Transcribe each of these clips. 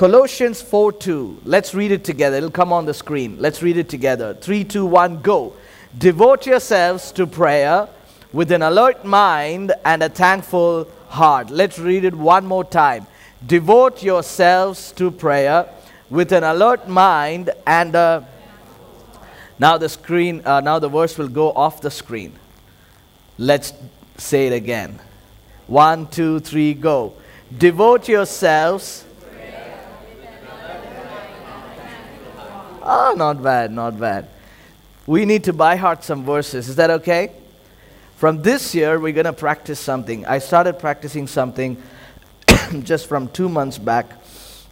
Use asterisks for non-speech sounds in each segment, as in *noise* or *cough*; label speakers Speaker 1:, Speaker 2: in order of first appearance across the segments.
Speaker 1: Colossians 4 2. Let's read it together. It'll come on the screen. Let's read it together. 3, 2, 1, go. Devote yourselves to prayer with an alert mind and a thankful heart. Let's read it one more time. Devote yourselves to prayer with an alert mind and a now the screen uh, now the verse will go off the screen let's say it again one two three go devote yourselves oh not bad not bad we need to by heart some verses is that okay from this year we're going to practice something i started practicing something *coughs* just from two months back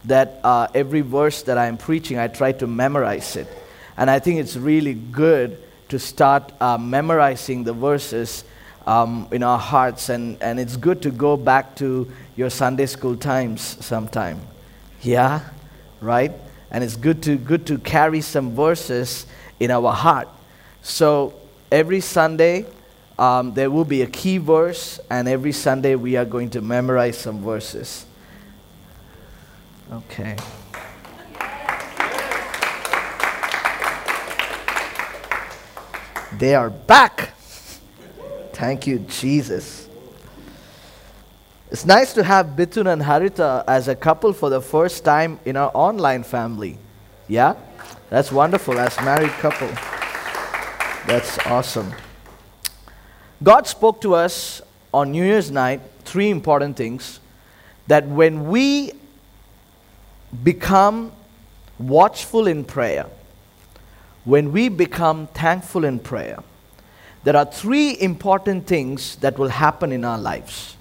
Speaker 1: that uh, every verse that I'm preaching, I try to memorize it. And I think it's really good to start uh, memorizing the verses um, in our hearts. And, and it's good to go back to your Sunday school times sometime. Yeah? Right? And it's good to, good to carry some verses in our heart. So every Sunday, um, there will be a key verse, and every Sunday we are going to memorize some verses. Okay. They are back. Thank you, Jesus. It's nice to have Bitun and Harita as a couple for the first time in our online family. Yeah? That's wonderful as married couple. That's awesome. God spoke to us on New Year's night three important things that when we become watchful in prayer, when we become thankful in prayer, there are three important things that will happen in our lives.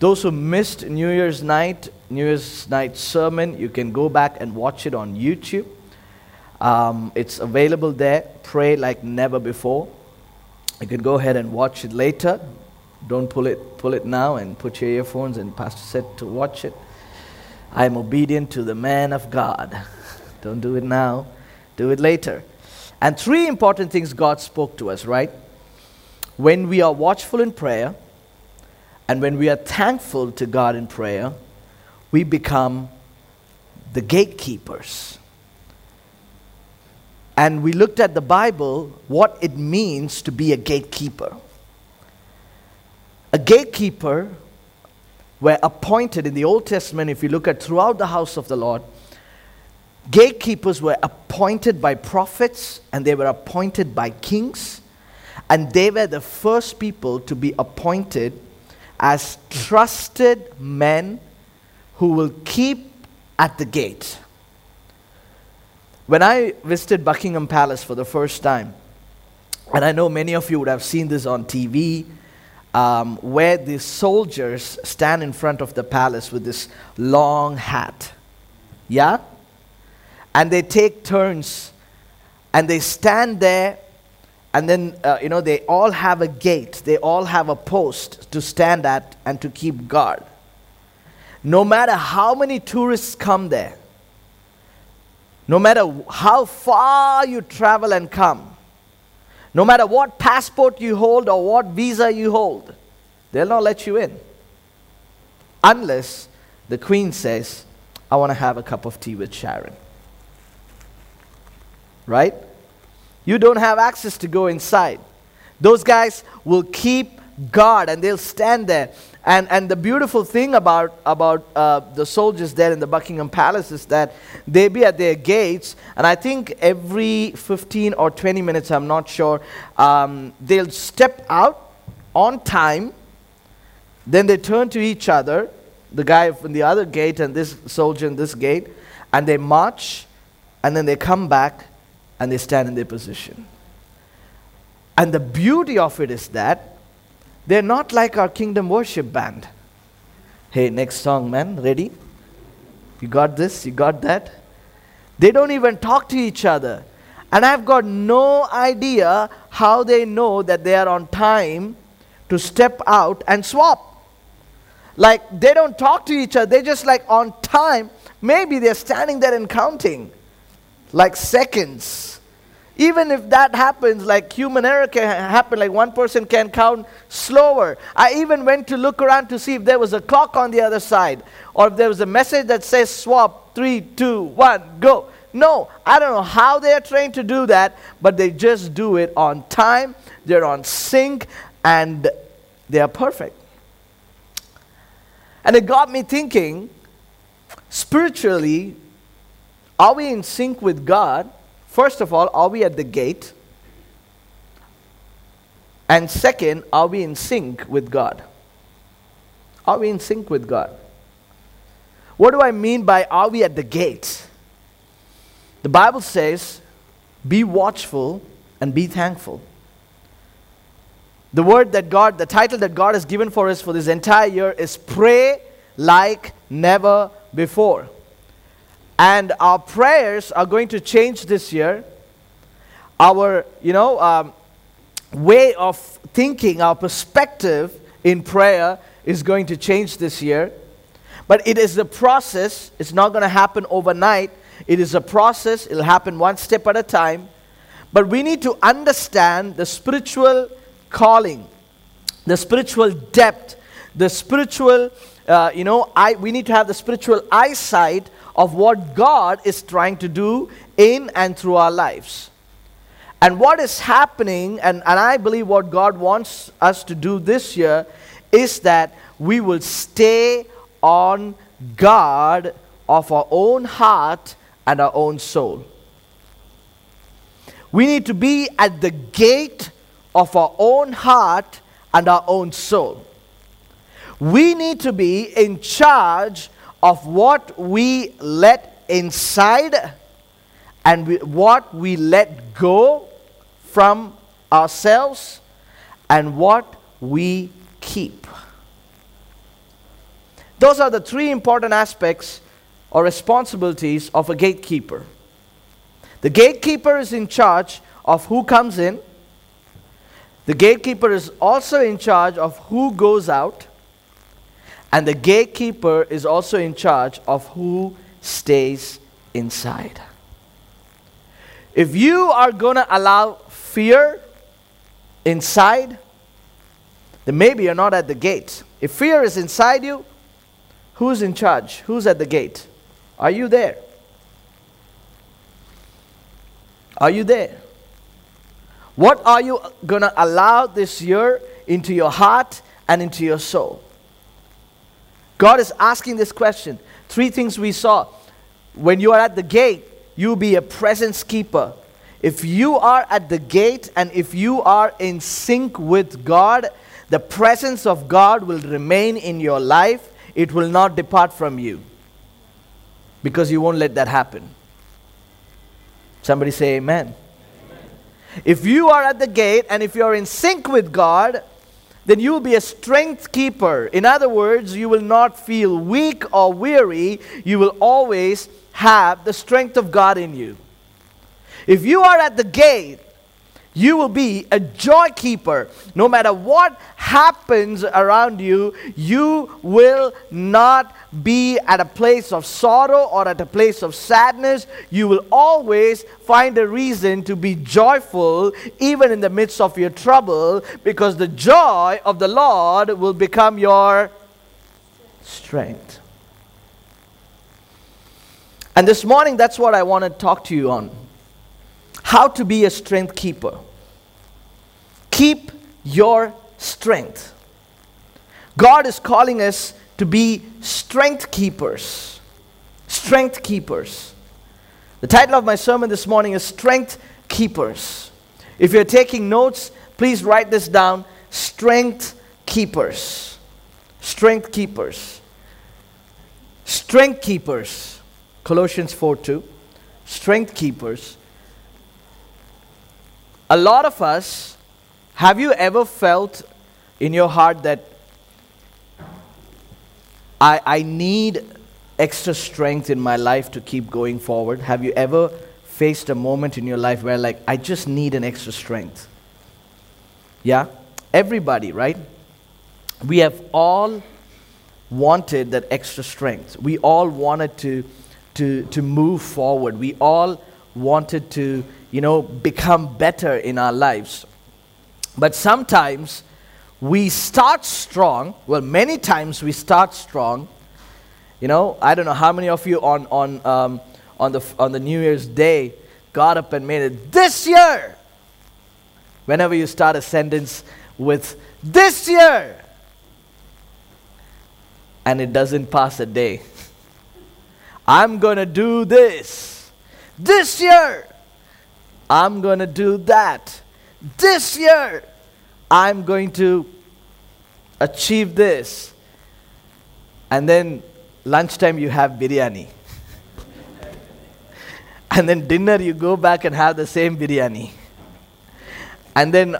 Speaker 1: Those who missed New Year's night, New Year's night sermon, you can go back and watch it on YouTube. Um, it's available there. Pray like never before. You can go ahead and watch it later. Don't pull it, pull it now and put your earphones and Pastor said to watch it. I am obedient to the man of God. *laughs* Don't do it now, do it later. And three important things God spoke to us, right? When we are watchful in prayer, and when we are thankful to God in prayer, we become the gatekeepers. And we looked at the Bible, what it means to be a gatekeeper. A gatekeeper were appointed in the Old Testament, if you look at throughout the house of the Lord, gatekeepers were appointed by prophets and they were appointed by kings. And they were the first people to be appointed as trusted men who will keep at the gate. When I visited Buckingham Palace for the first time, and I know many of you would have seen this on TV um, where the soldiers stand in front of the palace with this long hat. Yeah? And they take turns and they stand there and then, uh, you know, they all have a gate, they all have a post to stand at and to keep guard. No matter how many tourists come there, no matter how far you travel and come, no matter what passport you hold or what visa you hold, they'll not let you in. Unless the queen says, I want to have a cup of tea with Sharon. Right? You don't have access to go inside. Those guys will keep guard and they'll stand there and, and the beautiful thing about, about uh, the soldiers there in the Buckingham Palace is that they be at their gates, and I think every 15 or 20 minutes, I'm not sure, um, they'll step out on time, then they turn to each other, the guy from the other gate and this soldier in this gate, and they march, and then they come back and they stand in their position. And the beauty of it is that they're not like our kingdom worship band. Hey, next song, man. Ready? You got this? You got that? They don't even talk to each other. And I've got no idea how they know that they are on time to step out and swap. Like they don't talk to each other, they're just like on time. Maybe they're standing there and counting like seconds. Even if that happens, like human error can happen, like one person can count slower. I even went to look around to see if there was a clock on the other side or if there was a message that says swap. three, two, one, go. No, I don't know how they are trained to do that, but they just do it on time, they're on sync, and they are perfect. And it got me thinking spiritually, are we in sync with God? First of all, are we at the gate? And second, are we in sync with God? Are we in sync with God? What do I mean by are we at the gate? The Bible says, be watchful and be thankful. The word that God, the title that God has given for us for this entire year is pray like never before. And our prayers are going to change this year. Our, you know, um, way of thinking, our perspective in prayer is going to change this year. But it is a process. It's not going to happen overnight. It is a process. It'll happen one step at a time. But we need to understand the spiritual calling, the spiritual depth, the spiritual, uh, you know, I, we need to have the spiritual eyesight of what God is trying to do in and through our lives. And what is happening, and, and I believe what God wants us to do this year, is that we will stay on guard of our own heart and our own soul. We need to be at the gate of our own heart and our own soul. We need to be in charge of what we let inside and what we let go from ourselves and what we keep. Those are the three important aspects or responsibilities of a gatekeeper. The gatekeeper is in charge of who comes in, the gatekeeper is also in charge of who goes out, and the gatekeeper is also in charge of who stays inside. If you are going to allow fear inside, then maybe you're not at the gate. If fear is inside you, who's in charge? Who's at the gate? Are you there? Are you there? What are you going to allow this year into your heart and into your soul? God is asking this question. Three things we saw. When you are at the gate, you be a presence keeper. If you are at the gate and if you are in sync with God, the presence of God will remain in your life. It will not depart from you because you won't let that happen. Somebody say, Amen. If you are at the gate and if you're in sync with God, then you will be a strength keeper. In other words, you will not feel weak or weary. You will always have the strength of God in you. If you are at the gate you will be a joy keeper. No matter what happens around you, you will not be at a place of sorrow or at a place of sadness. You will always find a reason to be joyful, even in the midst of your trouble, because the joy of the Lord will become your strength. And this morning, that's what I want to talk to you on how to be a strength keeper. Keep your strength. God is calling us to be strength keepers. Strength keepers. The title of my sermon this morning is Strength Keepers. If you're taking notes, please write this down Strength Keepers. Strength Keepers. Strength Keepers. Colossians 4 2. Strength Keepers a lot of us, have you ever felt in your heart that I, I need extra strength in my life to keep going forward? Have you ever faced a moment in your life where, like, I just need an extra strength? Yeah? Everybody, right? We have all wanted that extra strength. We all wanted to, to, to move forward. We all wanted to you know, become better in our lives. But sometimes we start strong, well, many times we start strong, You know, I don't know how many of you on, on, um, on, the, on the New Year's Day got up and made it this year. Whenever you start a sentence with this year, and it doesn't pass a day. *laughs* I'm going to do this. This year, I'm going to do that. This year, I'm going to achieve this. And then lunchtime, you have biryani. *laughs* and then dinner, you go back and have the same biryani. And then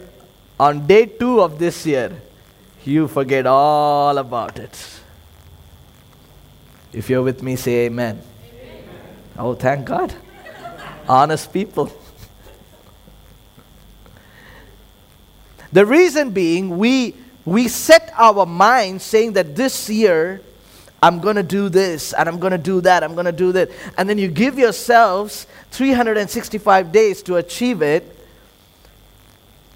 Speaker 1: on day two of this year, you forget all about it. If you're with me, say amen. amen. Oh, thank God. Honest people. The reason being, we, we set our minds saying that this year I'm going to do this and I'm going to do that, I'm going to do that. And then you give yourselves 365 days to achieve it.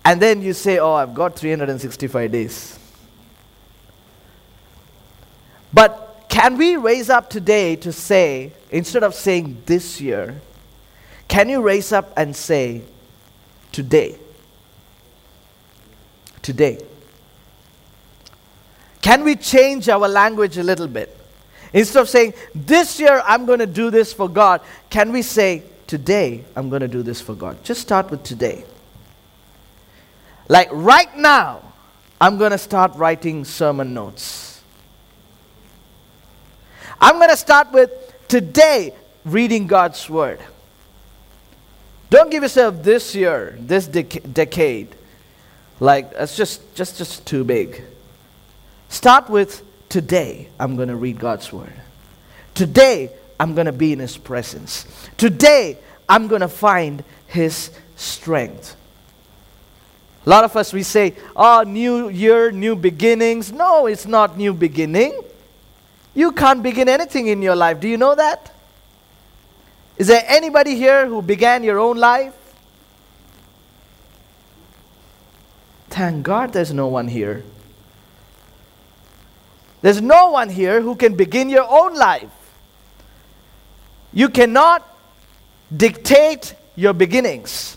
Speaker 1: And then you say, Oh, I've got 365 days. But can we raise up today to say, instead of saying this year, can you raise up and say today? Today. Can we change our language a little bit? Instead of saying, this year I'm going to do this for God, can we say, today I'm going to do this for God? Just start with today. Like right now, I'm going to start writing sermon notes. I'm going to start with today reading God's Word. Don't give yourself this year, this dec- decade. Like, it's just, just, just too big. Start with today, I'm going to read God's Word. Today, I'm going to be in His presence. Today, I'm going to find His strength. A lot of us, we say, oh, new year, new beginnings. No, it's not new beginning. You can't begin anything in your life. Do you know that? Is there anybody here who began your own life? Thank God there's no one here. There's no one here who can begin your own life. You cannot dictate your beginnings.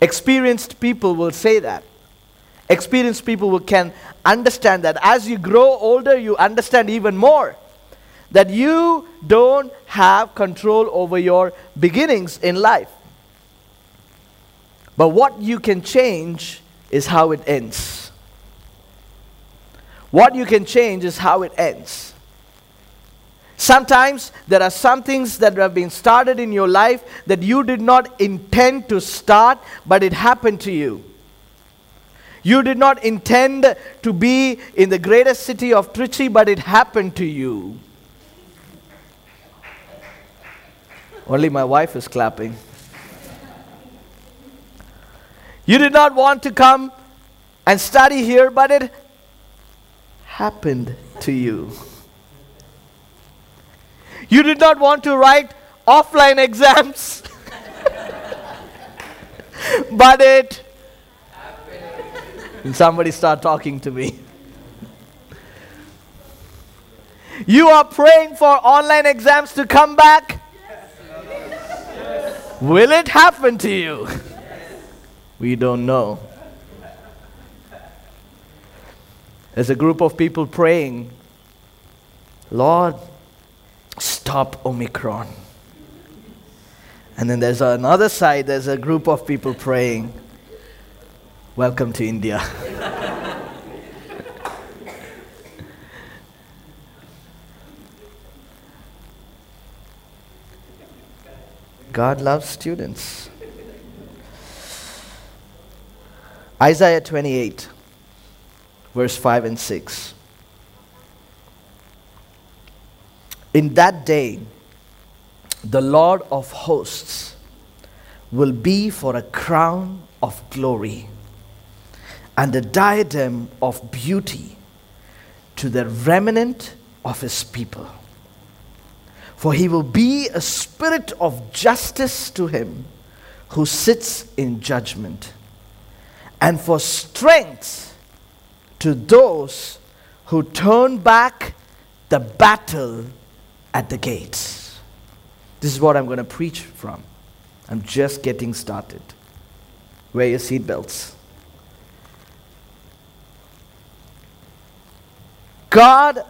Speaker 1: Experienced people will say that. Experienced people will, can understand that. As you grow older, you understand even more that you don't have control over your beginnings in life. But what you can change is how it ends. What you can change is how it ends. Sometimes there are some things that have been started in your life that you did not intend to start, but it happened to you. You did not intend to be in the greatest city of Trichy, but it happened to you. Only my wife is clapping. You did not want to come and study here, but it happened to you. You did not want to write offline exams. *laughs* but it. And somebody start talking to me. You are praying for online exams to come back. Will it happen to you? We don't know. There's a group of people praying, Lord, stop Omicron. And then there's another side, there's a group of people praying, Welcome to India. *laughs* God loves students. Isaiah 28, verse 5 and 6. In that day, the Lord of hosts will be for a crown of glory and a diadem of beauty to the remnant of his people. For he will be a spirit of justice to him who sits in judgment, and for strength to those who turn back the battle at the gates. This is what I'm going to preach from. I'm just getting started. Wear your seatbelts. God,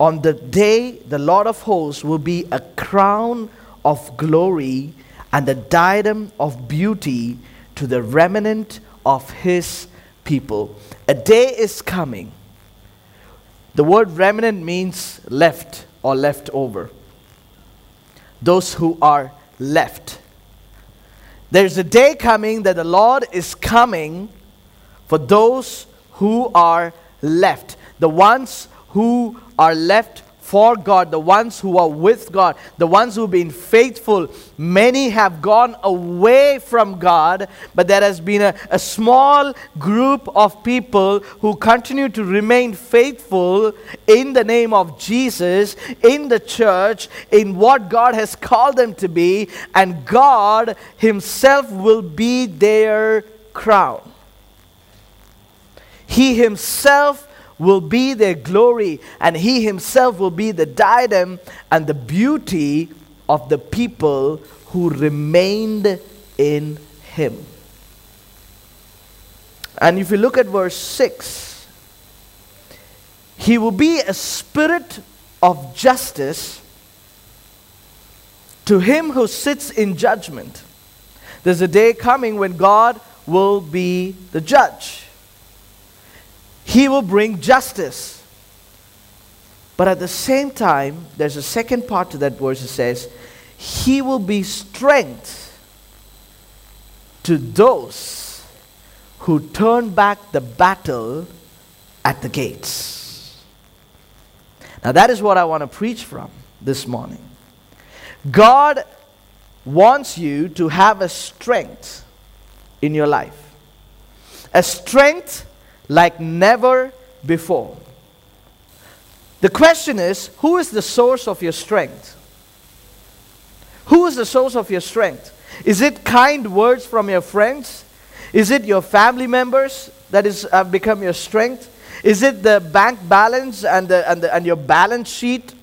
Speaker 1: on the day the Lord of hosts will be a crown of glory and a diadem of beauty to the remnant of his people. A day is coming. The word remnant means left or left over. Those who are left. There's a day coming that the Lord is coming for those who are left the ones who are left for God, the ones who are with God, the ones who've been faithful. Many have gone away from God, but there has been a, a small group of people who continue to remain faithful in the name of Jesus, in the church, in what God has called them to be, and God Himself will be their crown. He Himself will be their glory, and he himself will be the diadem and the beauty of the people who remained in him. And if you look at verse 6, he will be a spirit of justice to him who sits in judgment. There's a day coming when God will be the judge. He will bring justice. But at the same time, there's a second part to that verse that says, He will be strength to those who turn back the battle at the gates. Now, that is what I want to preach from this morning. God wants you to have a strength in your life, a strength like never before. The question is who is the source of your strength? Who is the source of your strength? Is it kind words from your friends? Is it your family members that is, have become your strength? Is it the bank balance and, the, and, the, and your balance sheet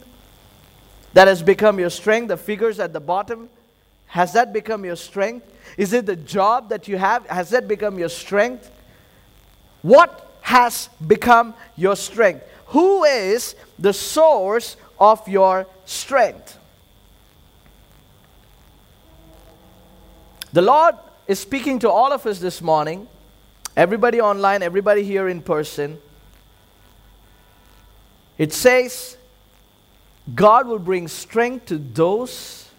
Speaker 1: that has become your strength, the figures at the bottom? Has that become your strength? Is it the job that you have? Has that become your strength? What has become your strength? Who is the source of your strength? The Lord is speaking to all of us this morning, everybody online, everybody here in person. It says, God will bring strength to those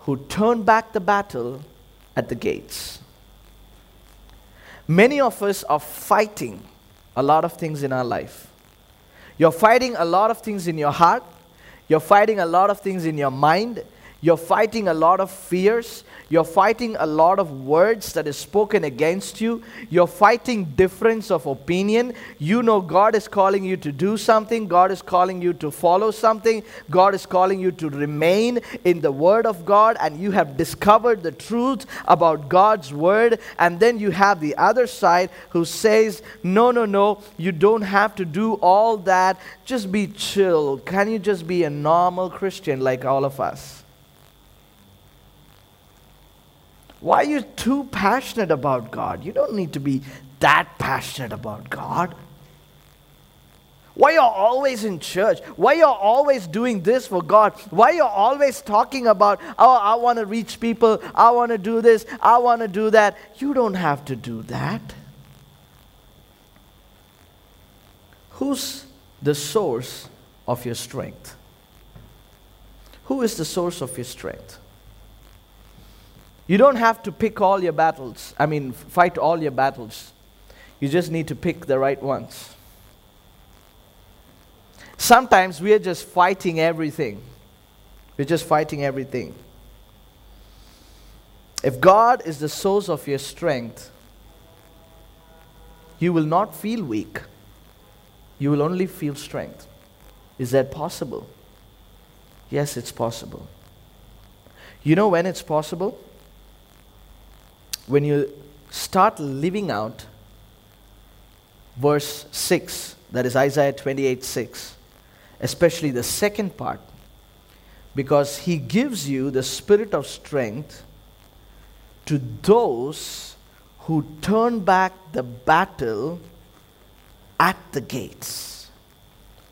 Speaker 1: who turn back the battle at the gates. Many of us are fighting a lot of things in our life. You're fighting a lot of things in your heart. You're fighting a lot of things in your mind. You're fighting a lot of fears. You're fighting a lot of words that is spoken against you. You're fighting difference of opinion. You know God is calling you to do something. God is calling you to follow something. God is calling you to remain in the Word of God. And you have discovered the truth about God's Word. And then you have the other side who says, No, no, no, you don't have to do all that. Just be chill. Can you just be a normal Christian like all of us? Why are you too passionate about God? You don't need to be that passionate about God. Why are you're always in church? Why are you're always doing this for God? Why are you're always talking about, oh, I want to reach people, I want to do this, I want to do that. You don't have to do that. Who's the source of your strength? Who is the source of your strength? You don't have to pick all your battles, I mean, fight all your battles. You just need to pick the right ones. Sometimes we are just fighting everything. We're just fighting everything. If God is the source of your strength, you will not feel weak. You will only feel strength. Is that possible? Yes, it's possible. You know when it's possible? When you start living out verse 6, that is Isaiah 28 6, especially the second part, because He gives you the spirit of strength to those who turn back the battle at the gates.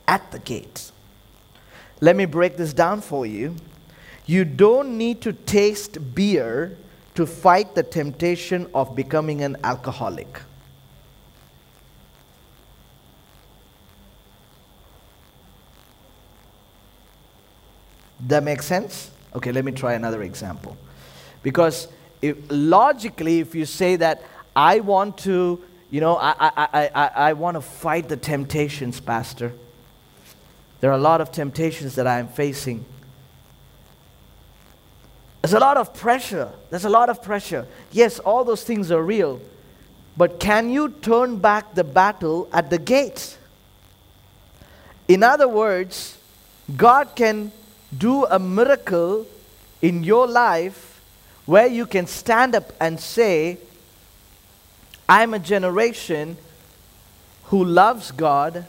Speaker 1: At the gates. Let me break this down for you. You don't need to taste beer to fight the temptation of becoming an alcoholic. That makes sense? Okay, let me try another example. Because if, logically, if you say that I want to, you know, I, I, I, I, want to fight the temptations, Pastor. There are a lot of temptations that I am facing. There's a lot of pressure. There's a lot of pressure. Yes, all those things are real. But can you turn back the battle at the gates? In other words, God can do a miracle in your life where you can stand up and say, I'm a generation who loves God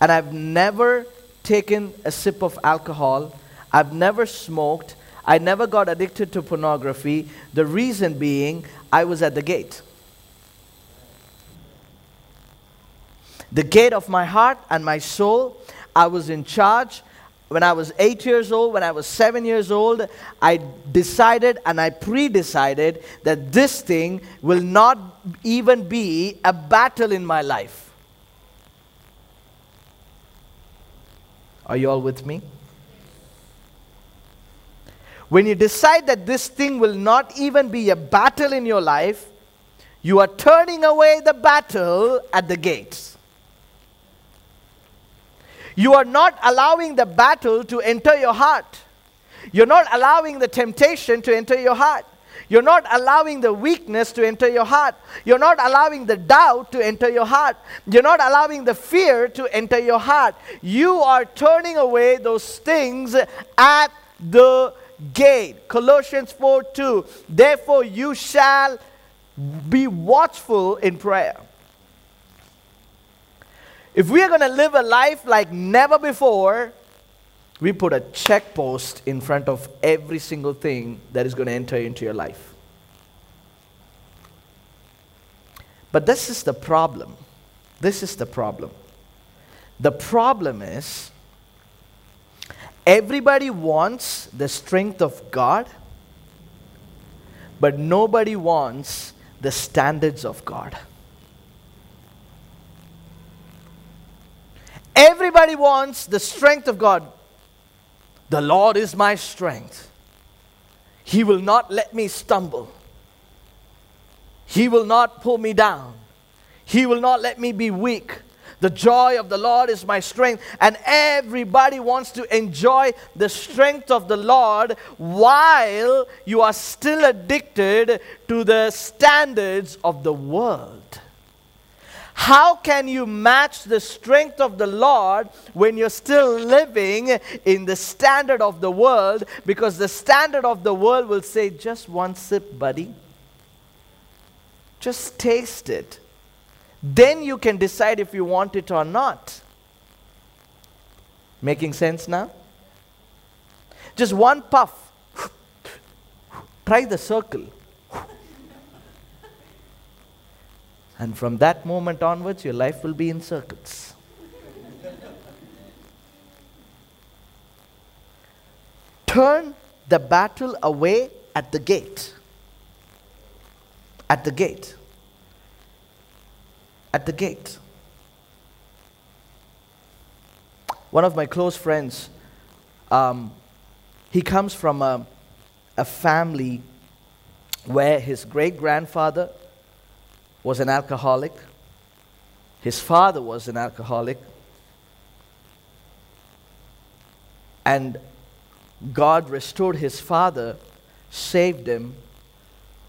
Speaker 1: and I've never taken a sip of alcohol, I've never smoked, I never got addicted to pornography. The reason being, I was at the gate. The gate of my heart and my soul, I was in charge when I was eight years old, when I was seven years old, I decided and I pre decided that this thing will not even be a battle in my life. Are you all with me? When you decide that this thing will not even be a battle in your life, you are turning away the battle at the gates. You are not allowing the battle to enter your heart. You're not allowing the temptation to enter your heart. You're not allowing the weakness to enter your heart. You're not allowing the doubt to enter your heart. You're not allowing the fear to enter your heart. You are turning away those things at the gate. Colossians 4 2. Therefore, you shall be watchful in prayer. If we are going to live a life like never before, we put a check post in front of every single thing that is going to enter into your life. But this is the problem. This is the problem. The problem is everybody wants the strength of God, but nobody wants the standards of God. Everybody wants the strength of God. The Lord is my strength. He will not let me stumble. He will not pull me down. He will not let me be weak. The joy of the Lord is my strength. And everybody wants to enjoy the strength of the Lord while you are still addicted to the standards of the world. How can you match the strength of the Lord when you're still living in the standard of the world? Because the standard of the world will say, just one sip, buddy. Just taste it. Then you can decide if you want it or not. Making sense now? Just one puff. *sniffs* Try the circle. *sniffs* And from that moment onwards, your life will be in circles. Turn the battle away at the gate. At the gate. At the gate. One of my close friends, um, he comes from a, a family where his great grandfather was an alcoholic. His father was an alcoholic. And God restored his father, saved him.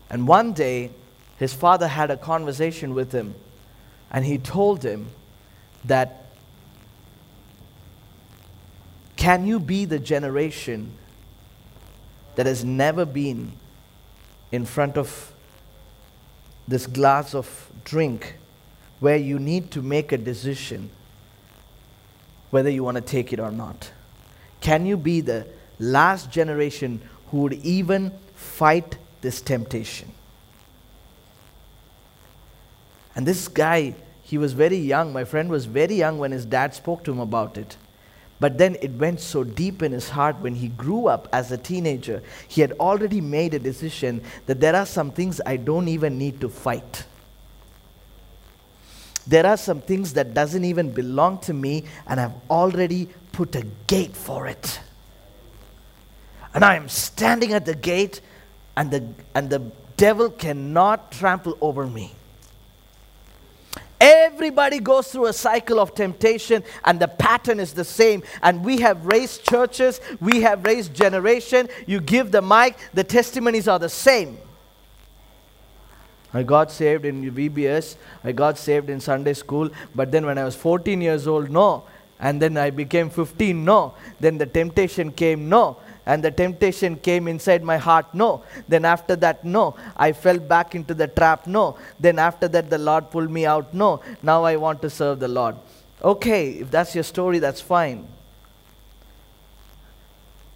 Speaker 1: And one day, his father had a conversation with him. And he told him that, Can you be the generation that has never been in front of this glass of drink where you need to make a decision whether you want to take it or not. Can you be the last generation who would even fight this temptation? And this guy, he was very young. My friend was very young when his dad spoke to him about it. But then it went so deep in his heart when he grew up as a teenager. He had already made a decision that there are some things I don't even need to fight. There are some things that doesn't even belong to me and I've already put a gate for it. And I am standing at the gate and the and the devil cannot trample over me. Everybody goes through a cycle of temptation, and the pattern is the same. And we have raised churches, we have raised generation. You give the mic, the testimonies are the same. I got saved in VBS, I got saved in Sunday school, but then when I was 14 years old, no. And then I became 15, no. Then the temptation came, no and the temptation came inside my heart no. Then after that no. I fell back into the trap no. Then after that the lord pulled me out no. Now i want to serve the lord. Okay if that's your story that's fine.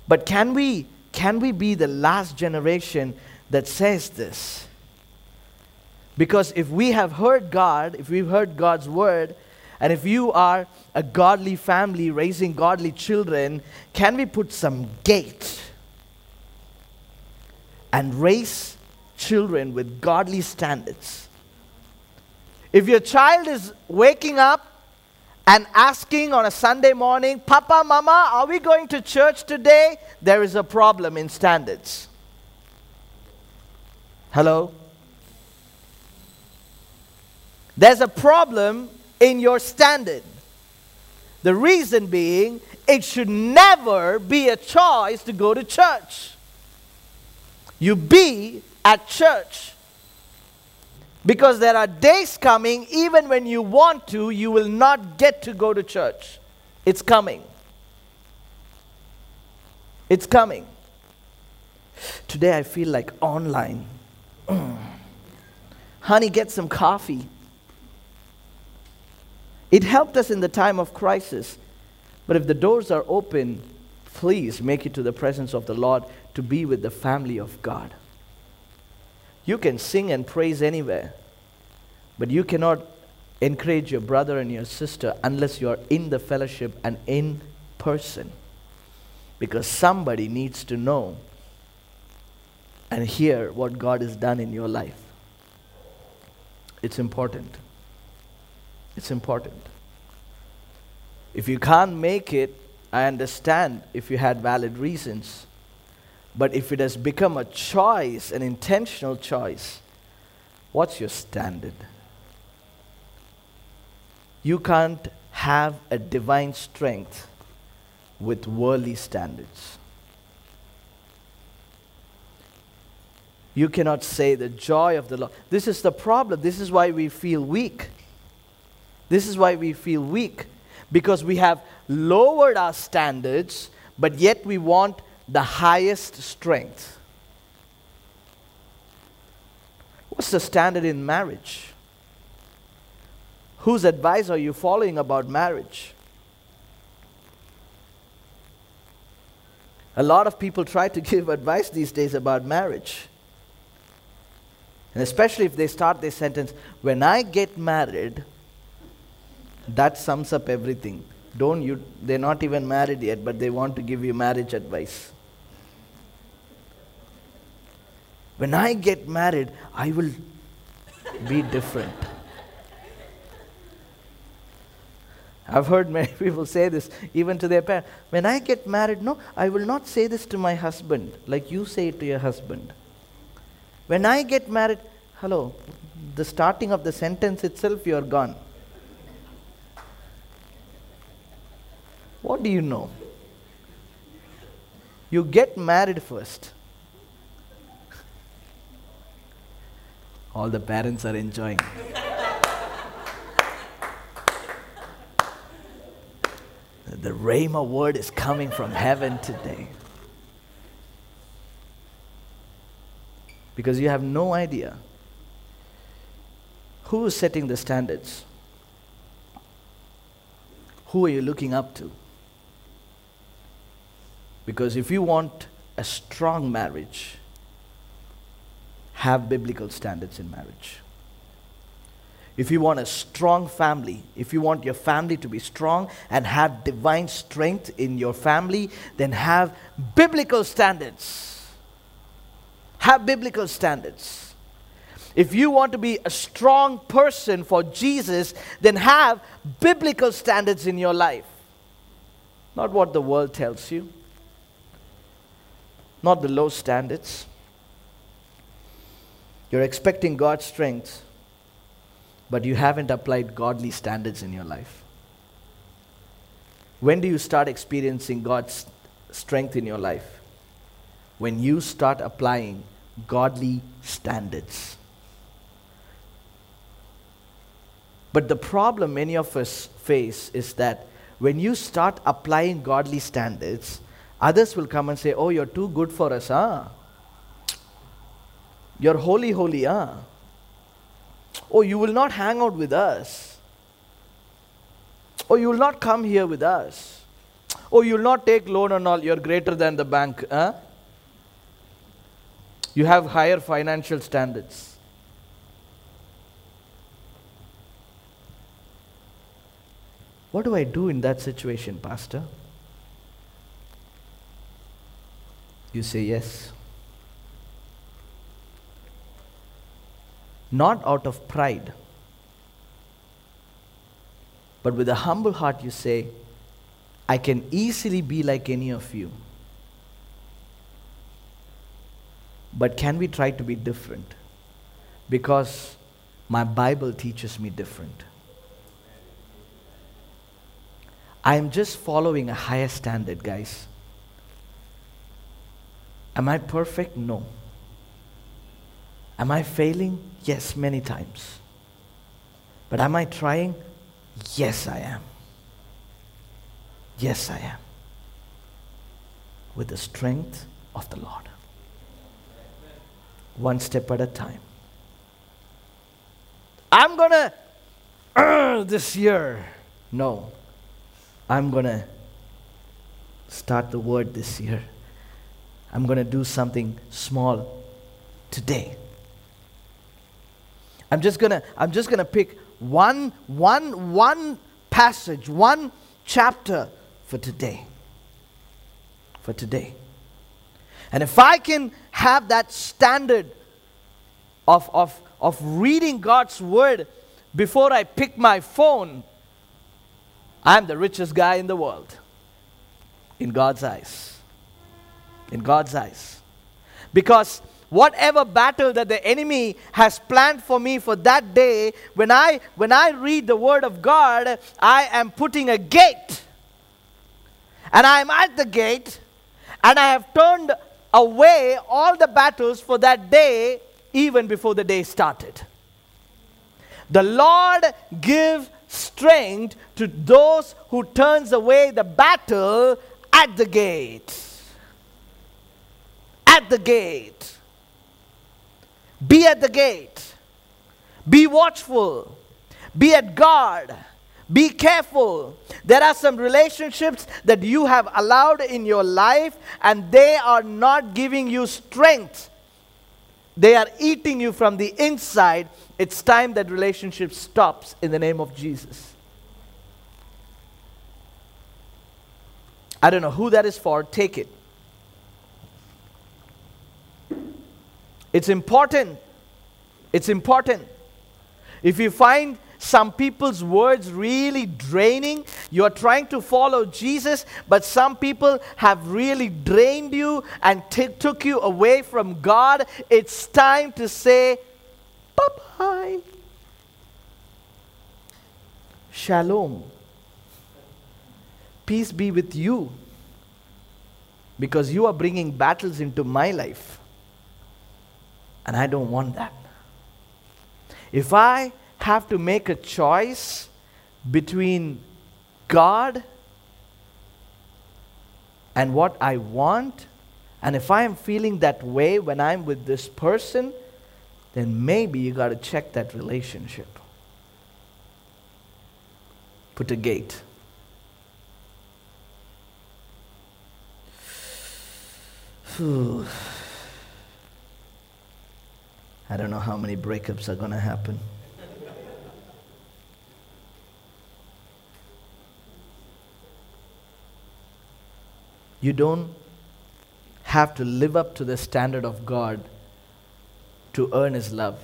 Speaker 1: But can we can we be the last generation that says this? Because if we have heard god if we've heard god's word and if you are a godly family raising godly children, can we put some gate and raise children with godly standards? If your child is waking up and asking on a Sunday morning, Papa, Mama, are we going to church today? There is a problem in standards. Hello? There's a problem in your standard. The reason being, it should never be a choice to go to church. You be at church. Because there are days coming, even when you want to, you will not get to go to church. It's coming. It's coming. Today I feel like online. *clears throat* Honey, get some coffee. It helped us in the time of crisis. But if the doors are open, please make it to the presence of the Lord to be with the family of God. You can sing and praise anywhere, but you cannot encourage your brother and your sister unless you are in the fellowship and in person. Because somebody needs to know and hear what God has done in your life. It's important. It's important. If you can't make it, I understand if you had valid reasons. But if it has become a choice, an intentional choice, what's your standard? You can't have a divine strength with worldly standards. You cannot say the joy of the Lord. This is the problem. This is why we feel weak. This is why we feel weak because we have lowered our standards, but yet we want the highest strength. What's the standard in marriage? Whose advice are you following about marriage? A lot of people try to *laughs* give advice these days about marriage. And especially if they start their sentence, when I get married, that sums up everything. Don't you, they're not even married yet, but they want to give you marriage advice. When I get married, I will be different. I've heard many *laughs* people say this, even to their parents. When I get married, no, I will not say this to my husband, like you say it to your husband. When I get married, hello, the starting of the sentence itself, you're gone. What do you know? You get married first. All the parents are enjoying. the Rhema word is coming from heaven today. Because you have no idea who is setting the standards. Who are you looking up to? Because if you want a strong marriage, have biblical standards in marriage. If you want a strong family, if you want your family to be strong and have divine strength in your family, then have biblical standards. Have biblical standards. If you want to be a strong person for Jesus, then have biblical standards in your life. Not what the world tells you, not the low standards. You're expecting God's strength but you haven't applied godly standards in your life. When do you start experiencing God's strength in your life? When you start applying godly standards. But the problem many of us face is that when you start applying godly standards, others will come and say, Oh, you're too good for us, huh? You're holy, holy, huh? Oh, you will not hang out with us. Oh, you will not come here with us. Oh, you will not take loan and all. You're greater than the bank. Huh? You have higher financial standards. What do I do in that situation, Pastor? You say yes. not out of pride, but with a humble heart, you say, I can easily be like any of you. But can we try to be different? Because my Bible teaches me different. I am just following a higher standard, guys. Am I perfect? No. Am I failing? Yes, many times. But am I trying? Yes, I am. Yes, I am. With the strength of the Lord. One step at a time. I'm going to uh, this year. No. I'm going to start the word this year. I'm going to do something small today. I'm just gonna I'm just gonna pick one one one passage, one chapter for today. For today. And if I can have that standard of, of, of reading God's word before I pick my phone, I'm the richest guy in the world. In God's eyes. In God's eyes. Because whatever battle that the enemy has planned for me for that day when i when i read the word of god i am putting a gate. And i am at the gate and i have turned away all the battles for that day even before the day started. The lord give strength to those who turns away the battle at the gate at the gate be at the gate. Be watchful. Be at guard. Be careful. There are some relationships that you have allowed in your life and they are not giving you strength. They are eating you from the inside. It's time that relationship stops in the name of Jesus. I don't know who that is for. Take it. It's important. It's important. If you find some people's words really draining, you're trying to follow Jesus, but some people have really drained you and t- took you away from God, it's time to say bye bye. Shalom. Peace be with you because you are bringing battles into my life. And I don't want that. If I have to make a choice between God and what I want, and if I am feeling that way when I'm with this person, then maybe you got to check that relationship. Put a gate. *sighs* Whew. I don't know how many breakups are going to happen. You don't have to live up to the standard of God to earn His love.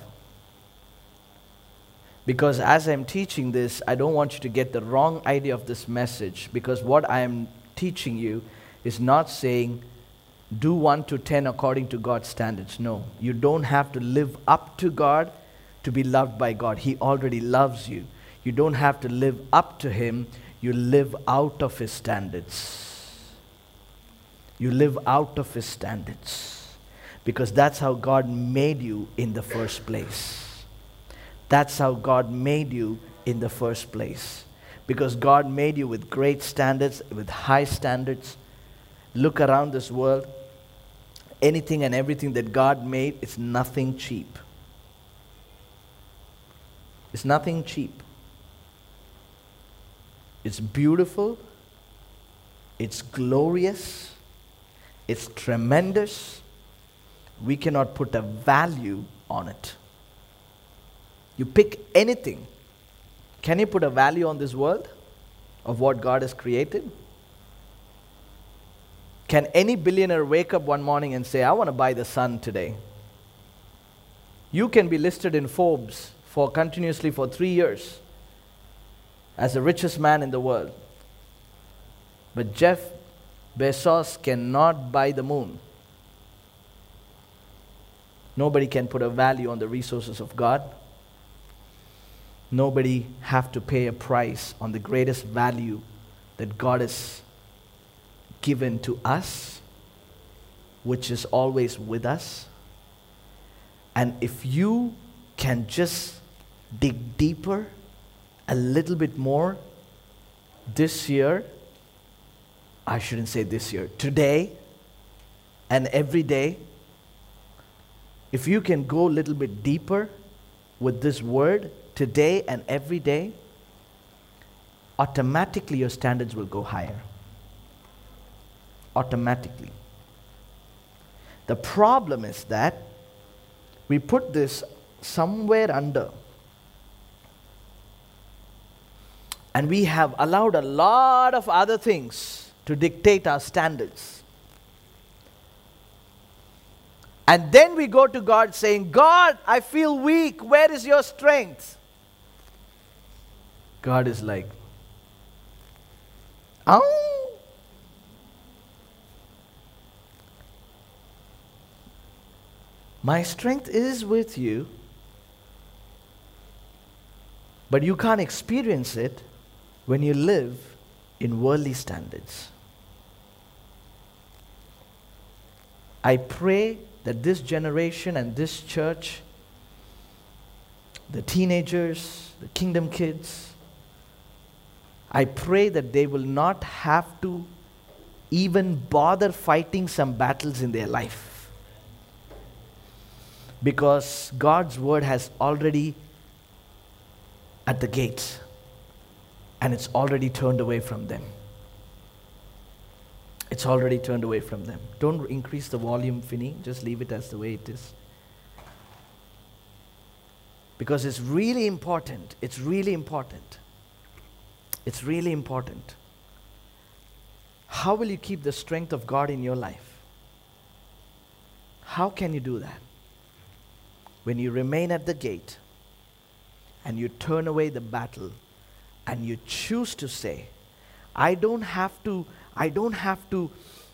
Speaker 1: Because as I'm teaching this, I don't want you to get the wrong idea of this message. Because what I am teaching you is not saying do 1 to 10 according to God's standards. No, you don't have to live up to God to be loved by God. He already loves you. You don't have to live up to Him, you live out of His standards. You live out of His standards because that's how God made you in the first place. That's how God made you in the first place. Because God made you with great standards, with high standards. Look around this world. Anything and everything that God made is nothing cheap. It's nothing cheap. It's beautiful. It's glorious it's tremendous. We cannot put a value on it. You pick anything. Can you put a value on this world of what God has created? Can any billionaire wake up one morning and say, I want to buy the sun today? You can be listed in Forbes for continuously for three years as the richest man in the world. But Jeff Bezos cannot buy the moon. Nobody can put a value on the resources of God. Nobody have to pay a price on the greatest value that God has given to us, which is always with us. And if you can just dig deeper a little bit more this year, I shouldn't say this year, today and every day, if you can go a little bit deeper with this word today and every day, automatically your standards will go higher. Automatically. The problem is that we put this somewhere under. And we have allowed a lot of other things to dictate our standards. And then we go to God saying, God, I feel weak. Where is your strength? God is like, oh. My strength is with you, but you can't experience it when you live in worldly standards. I pray that this generation and this church, the teenagers, the kingdom kids, I pray that they will not have to even bother fighting some battles in their life. Because God's word has already at the gates and it's already turned away from them. It's already turned away from them. Don't increase the volume, Finney. Just leave it as the way it is. Because it's really important. It's really important. It's really important. How will you keep the strength of God in your life? How can you do that? When you remain at the gate and you turn away the battle and you choose to say, I don't have to, I don't have to,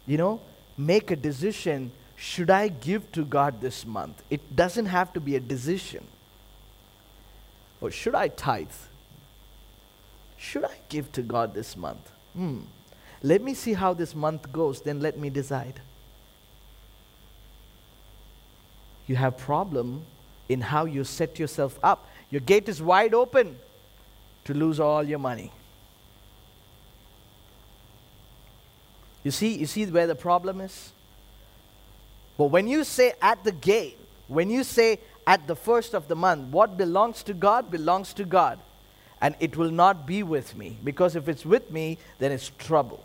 Speaker 1: you know, make a decision, should I give to God this month? It doesn't have to be a decision. Or should I tithe? Should I give to God this month? Hmm. Let me see how this month goes, then let me decide. You have problem in how you set yourself up. Your gate is wide open to lose all your money. You see, you see where the problem is? But when you say at the gate, when you say at the first of the month, what belongs to God belongs to God. And it will not be with me. Because if it's with me, then it's trouble.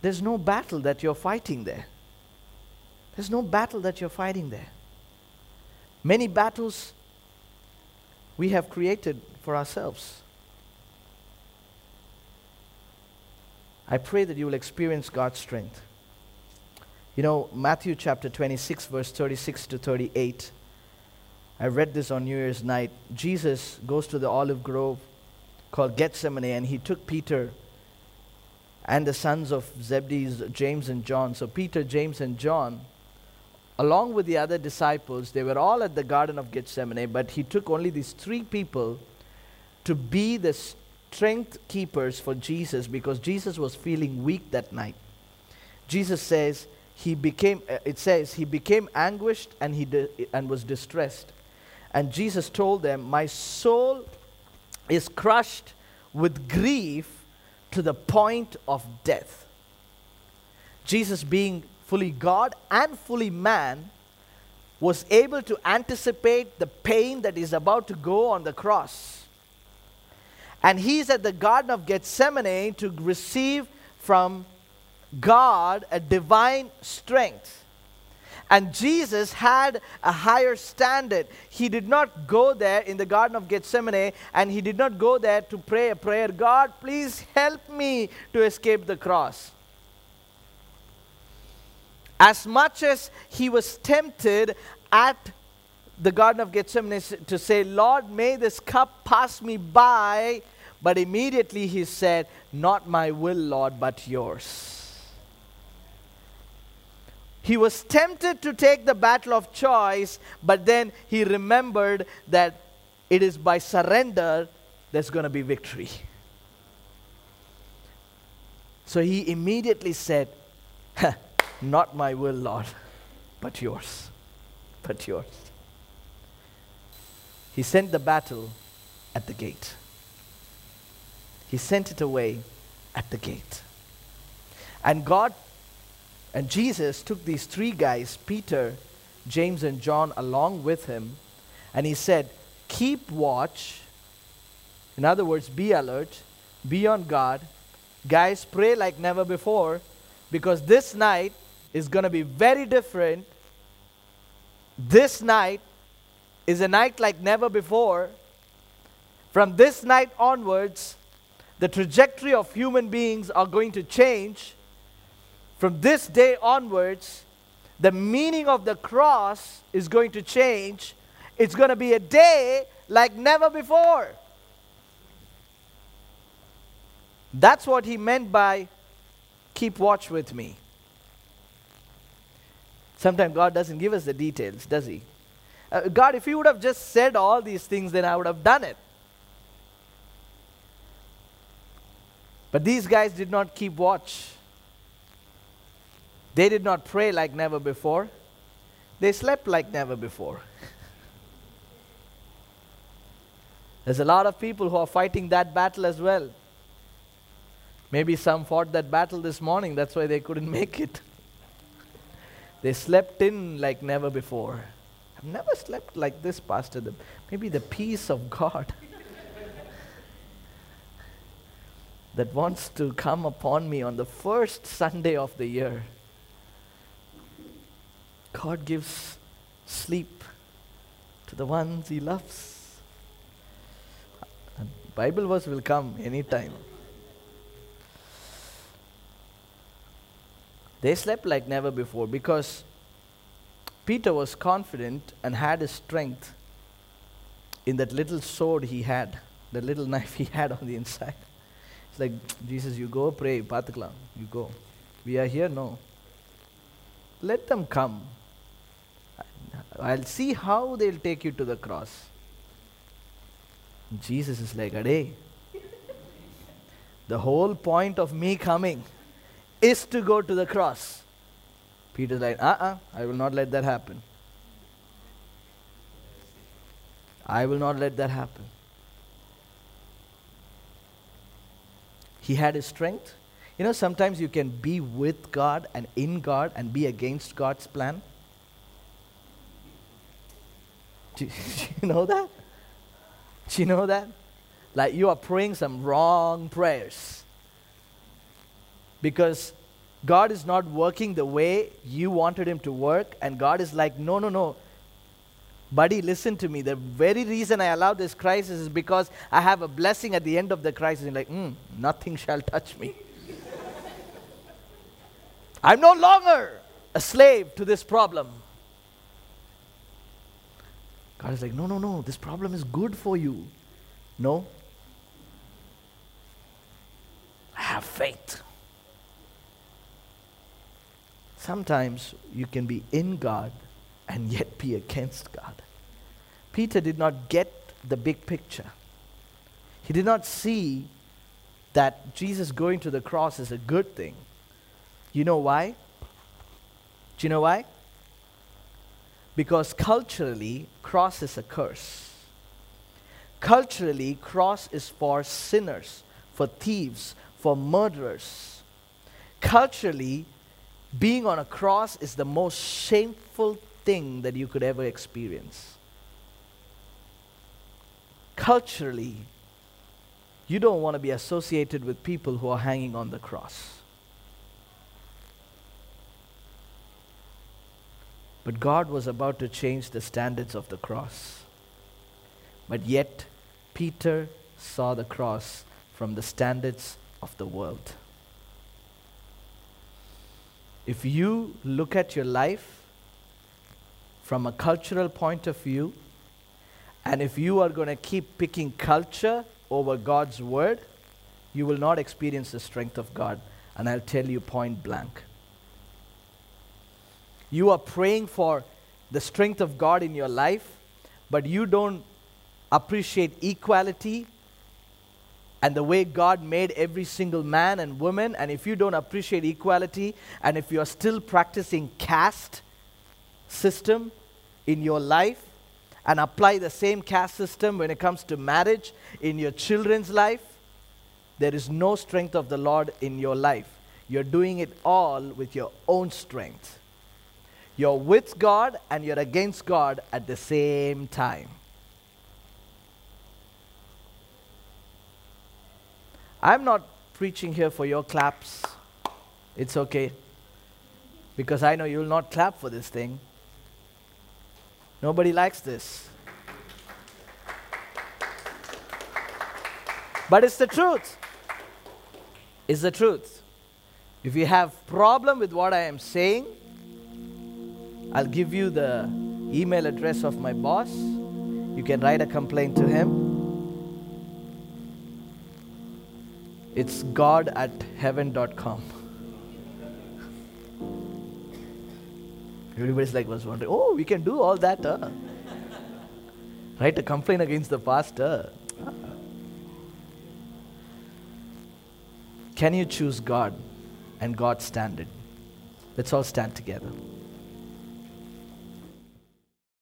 Speaker 1: There's no battle that you're fighting there. There's no battle that you're fighting there. Many battles we have created for ourselves. I pray that you will experience God's strength. You know, Matthew chapter 26, verse 36 to 38. I read this on New Year's night. Jesus goes to the olive grove called Gethsemane, and he took Peter and the sons of Zebedee, James and John. So, Peter, James, and John, along with the other disciples, they were all at the Garden of Gethsemane, but he took only these three people to be the strength keepers for Jesus because Jesus was feeling weak that night. Jesus says, he became, uh, it says, he became anguished and, he di- and was distressed. And Jesus told them, My soul is crushed with grief to the point of death. Jesus, being fully God and fully man, was able to anticipate the pain that is about to go on the cross. And he's at the Garden of Gethsemane to receive from God a divine strength. And Jesus had a higher standard. He did not go there in the Garden of Gethsemane and he did not go there to pray a prayer God, please help me to escape the cross. As much as he was tempted at the Garden of Gethsemane to say, Lord, may this cup pass me by, but immediately he said, Not my will, Lord, but yours. He was tempted to take the battle of choice, but then he remembered that it is by surrender there's going to be victory. So he immediately said, *laughs* Not my will, Lord, but yours. But yours. He sent the battle at the gate. He sent it away at the gate. And God and Jesus took these three guys, Peter, James, and John, along with him, and he said, Keep watch. In other words, be alert, be on guard. Guys, pray like never before because this night is going to be very different. This night is a night like never before. From this night onwards, the trajectory of human beings are going to change from this day onwards, the meaning of the cross is going to change. It's going to be a day like never before. That's what he meant by keep watch with me. Sometimes God doesn't give us the details, does he? Uh, God, if you would have just said all these things, then I would have done it. But these guys did not keep watch. They did not pray like never before. They slept like never before. *laughs* There's a lot of people who are fighting that battle as well. Maybe some fought that battle this morning, that's why they couldn't *laughs* make it. They slept in like never before. I've never slept like this, Pastor. The, maybe the peace of God *laughs* that wants to come upon me on the first Sunday of the year. God gives sleep to the ones He loves. Bible verse will come anytime. They slept like never before because Peter was confident and had his strength in that little sword he had, the little *laughs* knife he had on the inside. It's like, Jesus, you go pray, Pathakalam, you go. We are here, no. Let them come. I'll see how they'll take you to the cross. Jesus is like, Ade, *laughs* the whole point of me coming is to go to the cross. Peter's like, uh uh-uh, uh, I will not let that happen. I will not let that happen. He had his strength. You know, sometimes you can be with God and in God and be against God's plan. Do, *laughs* do you know that? Do you know that? Like you are praying some wrong prayers. Because God is not working the way you wanted Him to work, and God is like, no, no, no. Buddy, listen to me. The very reason I allowed this crisis is because I have a blessing at the end of the crisis. And like, mm, nothing shall touch me. *laughs* I'm no longer a slave to this problem. God is like, no, no, no, this problem is good for you. No. I have faith. Sometimes you can be in God and yet be against God. Peter did not get the big picture. He did not see that Jesus going to the cross is a good thing. You know why? Do you know why? Because culturally, cross is a curse. Culturally, cross is for sinners, for thieves, for murderers. Culturally, being on a cross is the most shameful thing that you could ever experience. Culturally, you don't want to be associated with people who are hanging on the cross. But God was about to change the standards of the cross. But yet, Peter saw the cross from the standards of the world. If you look at your life from a cultural point of view, and if you are going to keep picking culture over God's word, you will not experience the strength of God. And I'll tell you point blank. You are praying for the strength of God in your life, but you don't appreciate equality and the way God made every single man and woman, and if you don't appreciate equality, and if you are still practicing caste system in your life, and apply the same caste system when it comes to marriage in your children's life, there is no strength of the Lord in your life. You're doing it all with your own strength. You're with God and you're against God at the same time. I'm not preaching here for your claps. It's okay. Because I know you'll not clap for this thing. Nobody likes this. But it's the truth. It's the truth. If you have problem with what I am saying, I'll give you the email address of my boss. You can write a complaint to him. It's god at heaven.com. Everybody's like was wondering, oh, we can do all that? Write a complaint against the pastor. Can you choose God and God's standard? Let's all stand together.